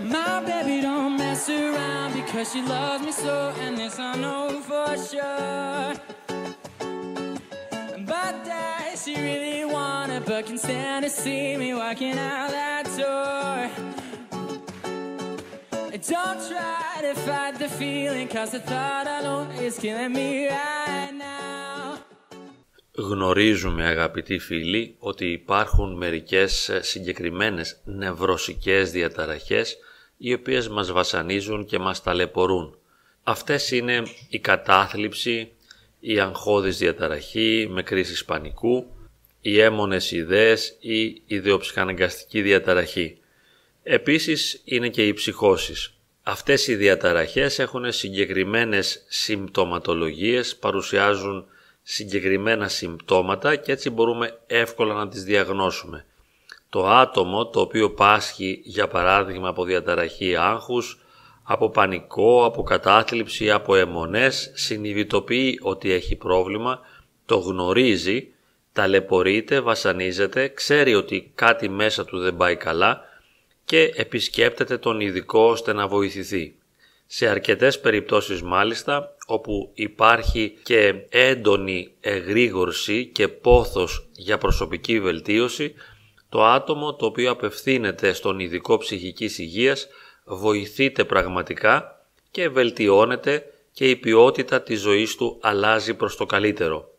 My baby don't mess around because she loves me so, and this I know for sure. But that she really wanna, but can stand to see me walking out that door. Don't try to fight the feeling, cause the thought alone is killing me right now. Γνωρίζουμε αγαπητοί φίλοι ότι υπάρχουν μερικές συγκεκριμένες νευρωσικές διαταραχές οι οποίες μας βασανίζουν και μας ταλαιπωρούν. Αυτές είναι η κατάθλιψη, η αγχώδης διαταραχή με κρίση πανικού, οι έμονες ιδέες ή η ιδεοψυχαναγκαστική διαταραχή. Επίσης είναι και οι ψυχώσεις. Αυτές οι διαταραχές έχουν συγκεκριμένες συμπτωματολογίες, παρουσιάζουν συγκεκριμένα συμπτώματα και έτσι μπορούμε εύκολα να τις διαγνώσουμε. Το άτομο το οποίο πάσχει για παράδειγμα από διαταραχή άγχους, από πανικό, από κατάθλιψη, από αιμονές, συνειδητοποιεί ότι έχει πρόβλημα, το γνωρίζει, ταλαιπωρείται, βασανίζεται, ξέρει ότι κάτι μέσα του δεν πάει καλά και επισκέπτεται τον ειδικό ώστε να βοηθηθεί. Σε αρκετές περιπτώσεις μάλιστα όπου υπάρχει και έντονη εγρήγορση και πόθος για προσωπική βελτίωση, το άτομο το οποίο απευθύνεται στον ειδικό ψυχικής υγείας βοηθείται πραγματικά και βελτιώνεται και η ποιότητα της ζωής του αλλάζει προς το καλύτερο.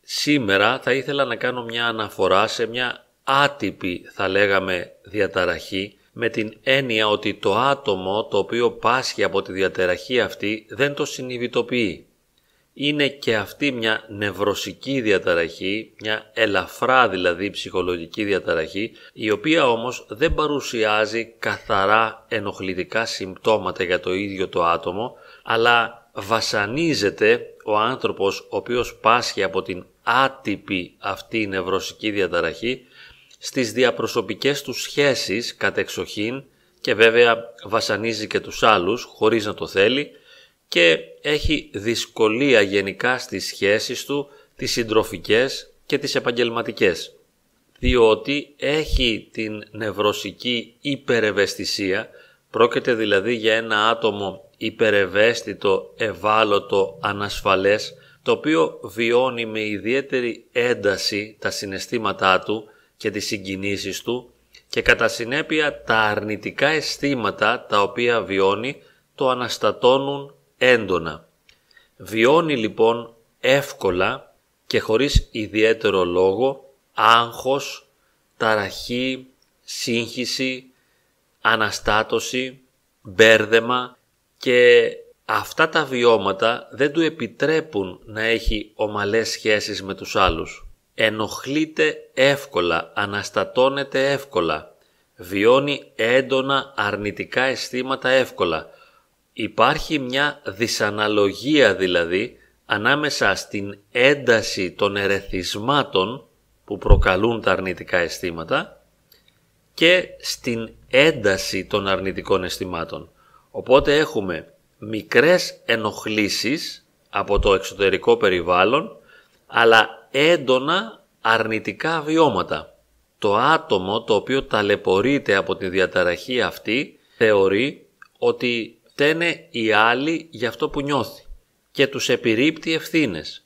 Σήμερα θα ήθελα να κάνω μια αναφορά σε μια άτυπη θα λέγαμε διαταραχή με την έννοια ότι το άτομο το οποίο πάσχει από τη διαταραχή αυτή δεν το συνειδητοποιεί. Είναι και αυτή μια νευρωσική διαταραχή, μια ελαφρά δηλαδή ψυχολογική διαταραχή, η οποία όμως δεν παρουσιάζει καθαρά ενοχλητικά συμπτώματα για το ίδιο το άτομο, αλλά βασανίζεται ο άνθρωπος ο οποίος πάσχει από την άτυπη αυτή νευρωσική διαταραχή στις διαπροσωπικές τους σχέσεις κατεξοχήν και βέβαια βασανίζει και τους άλλους χωρίς να το θέλει και έχει δυσκολία γενικά στις σχέσεις του, τις συντροφικές και τις επαγγελματικές. Διότι έχει την νευρωσική υπερευαισθησία, πρόκειται δηλαδή για ένα άτομο υπερευαίσθητο, ευάλωτο, ανασφαλές, το οποίο βιώνει με ιδιαίτερη ένταση τα συναισθήματά του και τις συγκινήσεις του και κατά συνέπεια τα αρνητικά αισθήματα τα οποία βιώνει το αναστατώνουν έντονα. Βιώνει λοιπόν εύκολα και χωρίς ιδιαίτερο λόγο άγχος, ταραχή, σύγχυση, αναστάτωση, μπέρδεμα και αυτά τα βιώματα δεν του επιτρέπουν να έχει ομαλές σχέσεις με τους άλλους ενοχλείται εύκολα, αναστατώνεται εύκολα, βιώνει έντονα αρνητικά αισθήματα εύκολα. Υπάρχει μια δυσαναλογία δηλαδή ανάμεσα στην ένταση των ερεθισμάτων που προκαλούν τα αρνητικά αισθήματα και στην ένταση των αρνητικών αισθημάτων. Οπότε έχουμε μικρές ενοχλήσεις από το εξωτερικό περιβάλλον αλλά έντονα αρνητικά βιώματα. Το άτομο το οποίο ταλαιπωρείται από τη διαταραχή αυτή θεωρεί ότι φταίνε οι άλλοι για αυτό που νιώθει και τους επιρρύπτει ευθύνες.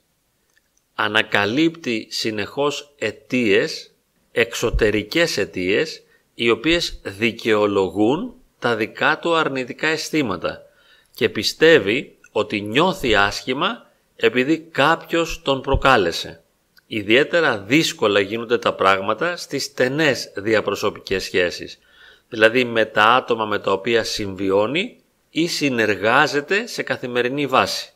Ανακαλύπτει συνεχώς αιτίες, εξωτερικές αιτίες, οι οποίες δικαιολογούν τα δικά του αρνητικά αισθήματα και πιστεύει ότι νιώθει άσχημα επειδή κάποιος τον προκάλεσε. Ιδιαίτερα δύσκολα γίνονται τα πράγματα στις στενές διαπροσωπικές σχέσεις, δηλαδή με τα άτομα με τα οποία συμβιώνει ή συνεργάζεται σε καθημερινή βάση.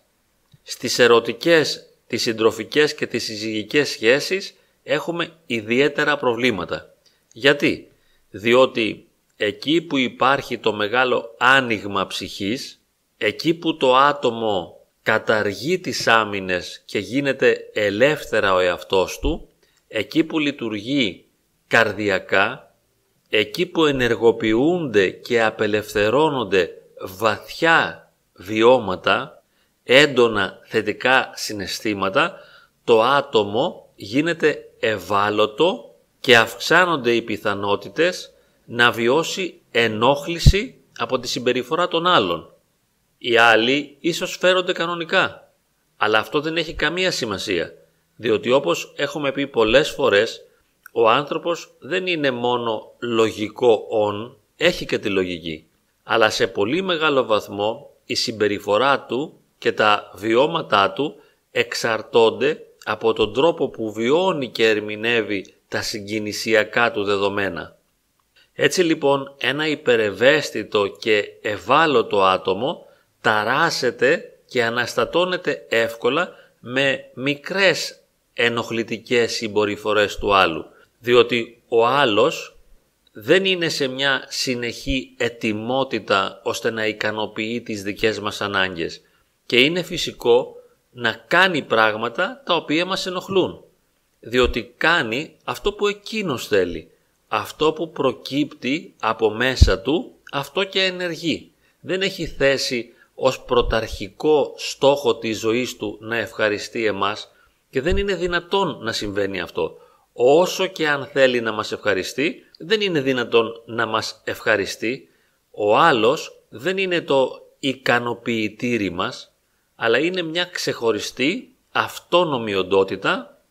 Στις ερωτικές, τις συντροφικές και τις συζυγικές σχέσεις έχουμε ιδιαίτερα προβλήματα. Γιατί; Διότι εκεί που υπάρχει το μεγάλο άνοιγμα ψυχής, εκεί που το άτομο καταργεί τις άμυνες και γίνεται ελεύθερα ο εαυτός του, εκεί που λειτουργεί καρδιακά, εκεί που ενεργοποιούνται και απελευθερώνονται βαθιά βιώματα, έντονα θετικά συναισθήματα, το άτομο γίνεται ευάλωτο και αυξάνονται οι πιθανότητες να βιώσει ενόχληση από τη συμπεριφορά των άλλων. Οι άλλοι ίσως φέρονται κανονικά, αλλά αυτό δεν έχει καμία σημασία, διότι όπως έχουμε πει πολλές φορές, ο άνθρωπος δεν είναι μόνο λογικό «ον», έχει και τη λογική, αλλά σε πολύ μεγάλο βαθμό η συμπεριφορά του και τα βιώματά του εξαρτώνται από τον τρόπο που βιώνει και ερμηνεύει τα συγκινησιακά του δεδομένα. Έτσι λοιπόν ένα υπερευαίσθητο και ευάλωτο άτομο ταράσεται και αναστατώνεται εύκολα με μικρές ενοχλητικές συμπεριφορές του άλλου, διότι ο άλλος δεν είναι σε μια συνεχή ετοιμότητα ώστε να ικανοποιεί τις δικές μας ανάγκες. Και είναι φυσικό να κάνει πράγματα τα οποία μας ενοχλούν, διότι κάνει αυτό που εκείνος θέλει, αυτό που προκύπτει από μέσα του, αυτό και ενεργεί. Δεν έχει θέση ως πρωταρχικό στόχο της ζωής του να ευχαριστεί εμάς και δεν είναι δυνατόν να συμβαίνει αυτό. Όσο και αν θέλει να μας ευχαριστεί, δεν είναι δυνατόν να μας ευχαριστεί. Ο άλλος δεν είναι το ικανοποιητήρι μας, αλλά είναι μια ξεχωριστή αυτόνομη οντότητα,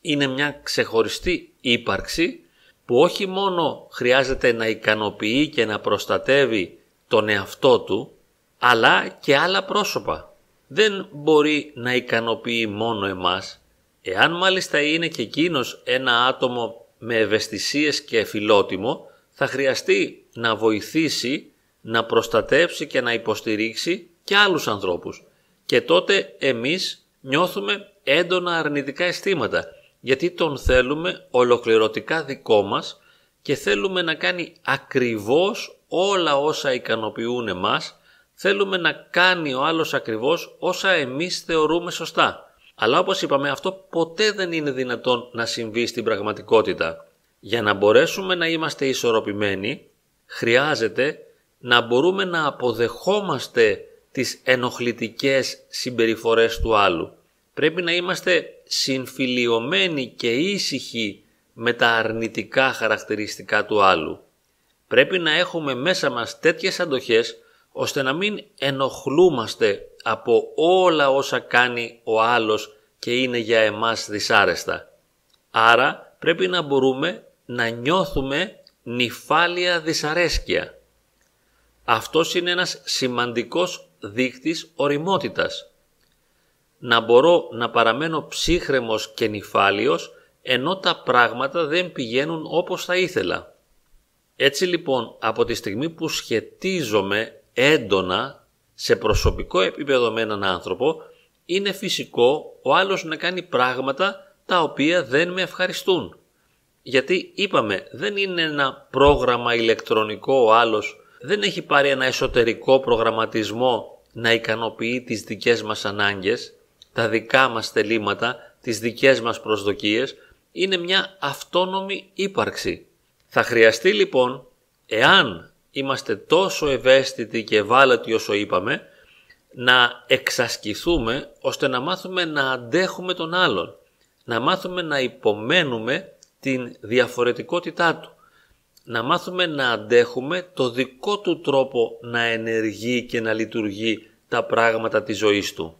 είναι μια ξεχωριστή ύπαρξη που όχι μόνο χρειάζεται να ικανοποιεί και να προστατεύει τον εαυτό του, αλλά και άλλα πρόσωπα. Δεν μπορεί να ικανοποιεί μόνο εμάς, εάν μάλιστα είναι και εκείνος ένα άτομο με ευαισθησίες και φιλότιμο, θα χρειαστεί να βοηθήσει, να προστατεύσει και να υποστηρίξει και άλλους ανθρώπους. Και τότε εμείς νιώθουμε έντονα αρνητικά αισθήματα γιατί τον θέλουμε ολοκληρωτικά δικό μας και θέλουμε να κάνει ακριβώς όλα όσα ικανοποιούν εμάς, θέλουμε να κάνει ο άλλος ακριβώς όσα εμείς θεωρούμε σωστά. Αλλά όπως είπαμε αυτό ποτέ δεν είναι δυνατόν να συμβεί στην πραγματικότητα. Για να μπορέσουμε να είμαστε ισορροπημένοι χρειάζεται να μπορούμε να αποδεχόμαστε τις ενοχλητικές συμπεριφορές του άλλου. Πρέπει να είμαστε συμφιλιωμένοι και ήσυχοι με τα αρνητικά χαρακτηριστικά του άλλου. Πρέπει να έχουμε μέσα μας τέτοιες αντοχές ώστε να μην ενοχλούμαστε από όλα όσα κάνει ο άλλος και είναι για εμάς δυσάρεστα. Άρα πρέπει να μπορούμε να νιώθουμε νυφάλια δυσαρέσκεια. Αυτός είναι ένας σημαντικός δείκτης οριμότητας να μπορώ να παραμένω ψύχρεμος και νυφάλιος ενώ τα πράγματα δεν πηγαίνουν όπως θα ήθελα. Έτσι λοιπόν από τη στιγμή που σχετίζομαι έντονα σε προσωπικό επίπεδο με έναν άνθρωπο είναι φυσικό ο άλλος να κάνει πράγματα τα οποία δεν με ευχαριστούν. Γιατί είπαμε δεν είναι ένα πρόγραμμα ηλεκτρονικό ο άλλος, δεν έχει πάρει ένα εσωτερικό προγραμματισμό να ικανοποιεί τις δικές μας ανάγκες, τα δικά μας θελήματα, τις δικές μας προσδοκίες, είναι μια αυτόνομη ύπαρξη. Θα χρειαστεί λοιπόν, εάν είμαστε τόσο ευαίσθητοι και ευάλωτοι όσο είπαμε, να εξασκηθούμε ώστε να μάθουμε να αντέχουμε τον άλλον, να μάθουμε να υπομένουμε την διαφορετικότητά του, να μάθουμε να αντέχουμε το δικό του τρόπο να ενεργεί και να λειτουργεί τα πράγματα της ζωής του.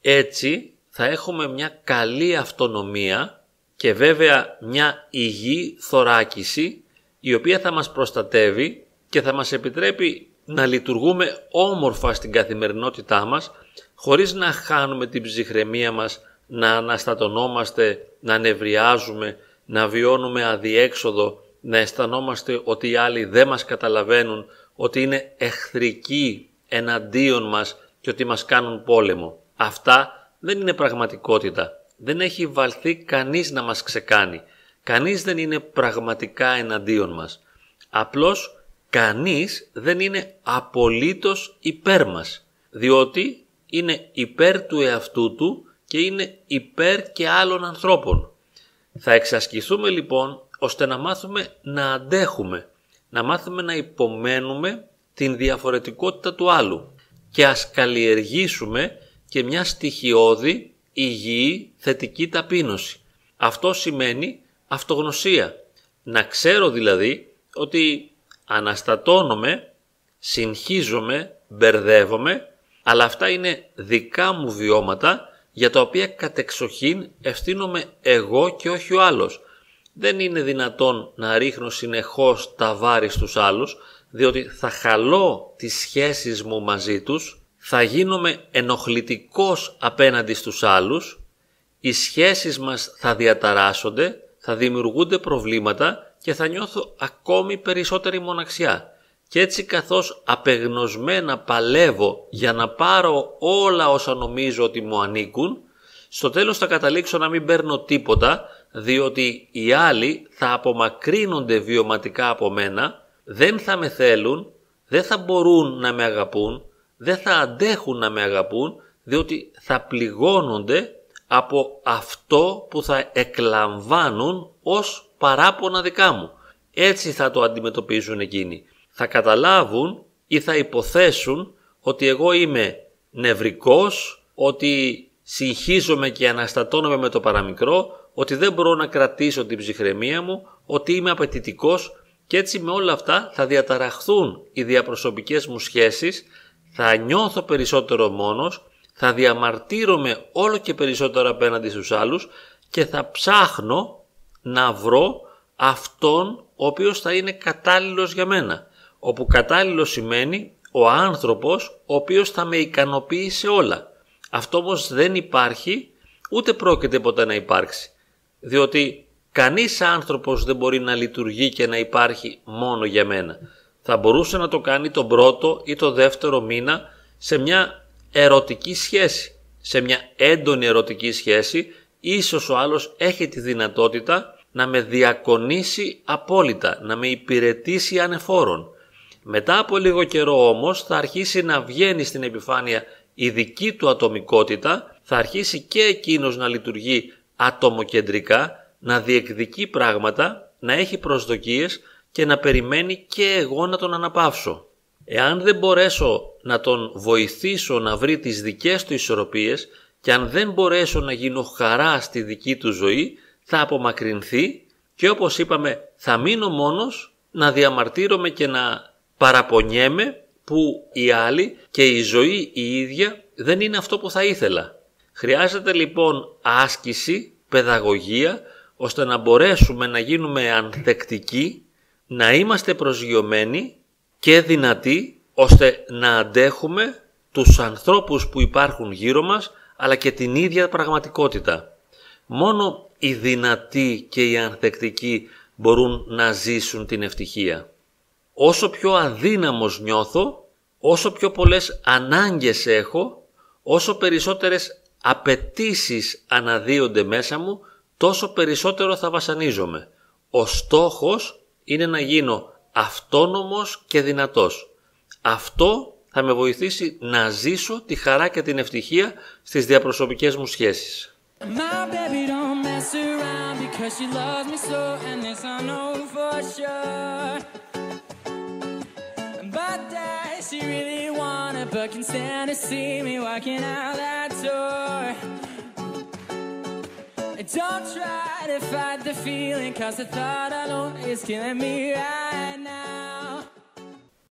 Έτσι θα έχουμε μια καλή αυτονομία και βέβαια μια υγιή θωράκιση η οποία θα μας προστατεύει και θα μας επιτρέπει να λειτουργούμε όμορφα στην καθημερινότητά μας χωρίς να χάνουμε την ψυχραιμία μας, να αναστατωνόμαστε, να νευριάζουμε, να βιώνουμε αδιέξοδο, να αισθανόμαστε ότι οι άλλοι δεν μας καταλαβαίνουν, ότι είναι εχθρικοί εναντίον μας και ότι μας κάνουν πόλεμο. Αυτά δεν είναι πραγματικότητα. Δεν έχει βαλθεί κανείς να μας ξεκάνει. Κανείς δεν είναι πραγματικά εναντίον μας. Απλώς κανείς δεν είναι απολύτως υπέρ μας. Διότι είναι υπέρ του εαυτού του και είναι υπέρ και άλλων ανθρώπων. Θα εξασκηθούμε λοιπόν ώστε να μάθουμε να αντέχουμε, να μάθουμε να υπομένουμε την διαφορετικότητα του άλλου και ας καλλιεργήσουμε και μια στοιχειώδη, υγιή, θετική ταπείνωση. Αυτό σημαίνει αυτογνωσία. Να ξέρω δηλαδή ότι Αναστατώνομαι, συγχύζομαι, μπερδεύομαι, αλλά αυτά είναι δικά μου βιώματα για τα οποία κατεξοχήν ευθύνομαι εγώ και όχι ο άλλος. Δεν είναι δυνατόν να ρίχνω συνεχώς τα βάρη στους άλλους, διότι θα χαλώ τις σχέσεις μου μαζί τους, θα γίνομαι ενοχλητικός απέναντι στους άλλους, οι σχέσεις μας θα διαταράσσονται, θα δημιουργούνται προβλήματα και θα νιώθω ακόμη περισσότερη μοναξιά. Και έτσι καθώς απεγνωσμένα παλεύω για να πάρω όλα όσα νομίζω ότι μου ανήκουν, στο τέλος θα καταλήξω να μην παίρνω τίποτα, διότι οι άλλοι θα απομακρύνονται βιωματικά από μένα, δεν θα με θέλουν, δεν θα μπορούν να με αγαπούν, δεν θα αντέχουν να με αγαπούν, διότι θα πληγώνονται από αυτό που θα εκλαμβάνουν ως παράπονα δικά μου. Έτσι θα το αντιμετωπίζουν εκείνοι. Θα καταλάβουν ή θα υποθέσουν ότι εγώ είμαι νευρικός, ότι συγχύζομαι και αναστατώνομαι με το παραμικρό, ότι δεν μπορώ να κρατήσω την ψυχραιμία μου, ότι είμαι απαιτητικός και έτσι με όλα αυτά θα διαταραχθούν οι διαπροσωπικές μου σχέσεις, θα νιώθω περισσότερο μόνος, θα διαμαρτύρομαι όλο και περισσότερο απέναντι στους άλλους και θα ψάχνω να βρω αυτόν ο οποίος θα είναι κατάλληλος για μένα. Όπου κατάλληλος σημαίνει ο άνθρωπος ο οποίος θα με ικανοποιεί σε όλα. Αυτό όμως δεν υπάρχει ούτε πρόκειται ποτέ να υπάρξει. Διότι κανείς άνθρωπος δεν μπορεί να λειτουργεί και να υπάρχει μόνο για μένα. Θα μπορούσε να το κάνει τον πρώτο ή το δεύτερο μήνα σε μια ερωτική σχέση. Σε μια έντονη ερωτική σχέση ίσως ο άλλος έχει τη δυνατότητα να με διακονήσει απόλυτα, να με υπηρετήσει ανεφόρον. Μετά από λίγο καιρό όμως θα αρχίσει να βγαίνει στην επιφάνεια η δική του ατομικότητα, θα αρχίσει και εκείνος να λειτουργεί ατομοκεντρικά, να διεκδικεί πράγματα, να έχει προσδοκίες και να περιμένει και εγώ να τον αναπαύσω. Εάν δεν μπορέσω να τον βοηθήσω να βρει τις δικές του ισορροπίες και αν δεν μπορέσω να γίνω χαρά στη δική του ζωή, θα απομακρυνθεί και όπως είπαμε θα μείνω μόνος να διαμαρτύρομαι και να παραπονιέμαι που οι άλλοι και η ζωή η ίδια δεν είναι αυτό που θα ήθελα. Χρειάζεται λοιπόν άσκηση, παιδαγωγία, ώστε να μπορέσουμε να γίνουμε ανθεκτικοί, να είμαστε προσγειωμένοι και δυνατοί, ώστε να αντέχουμε τους ανθρώπους που υπάρχουν γύρω μας, αλλά και την ίδια πραγματικότητα. Μόνο οι δυνατοί και οι ανθεκτικοί μπορούν να ζήσουν την ευτυχία όσο πιο αδύναμος νιώθω, όσο πιο πολλές ανάγκες έχω, όσο περισσότερες απαιτήσεις αναδύονται μέσα μου, τόσο περισσότερο θα βασανίζομαι. Ο στόχος είναι να γίνω αυτόνομος και δυνατός. Αυτό θα με βοηθήσει να ζήσω τη χαρά και την ευτυχία στις διαπροσωπικές μου σχέσεις. My baby don't mess around because she loves me so and this I know for sure. But that she really wanna but can stand to see me walking out that door? Don't try to fight the feeling cause the thought alone is killing me right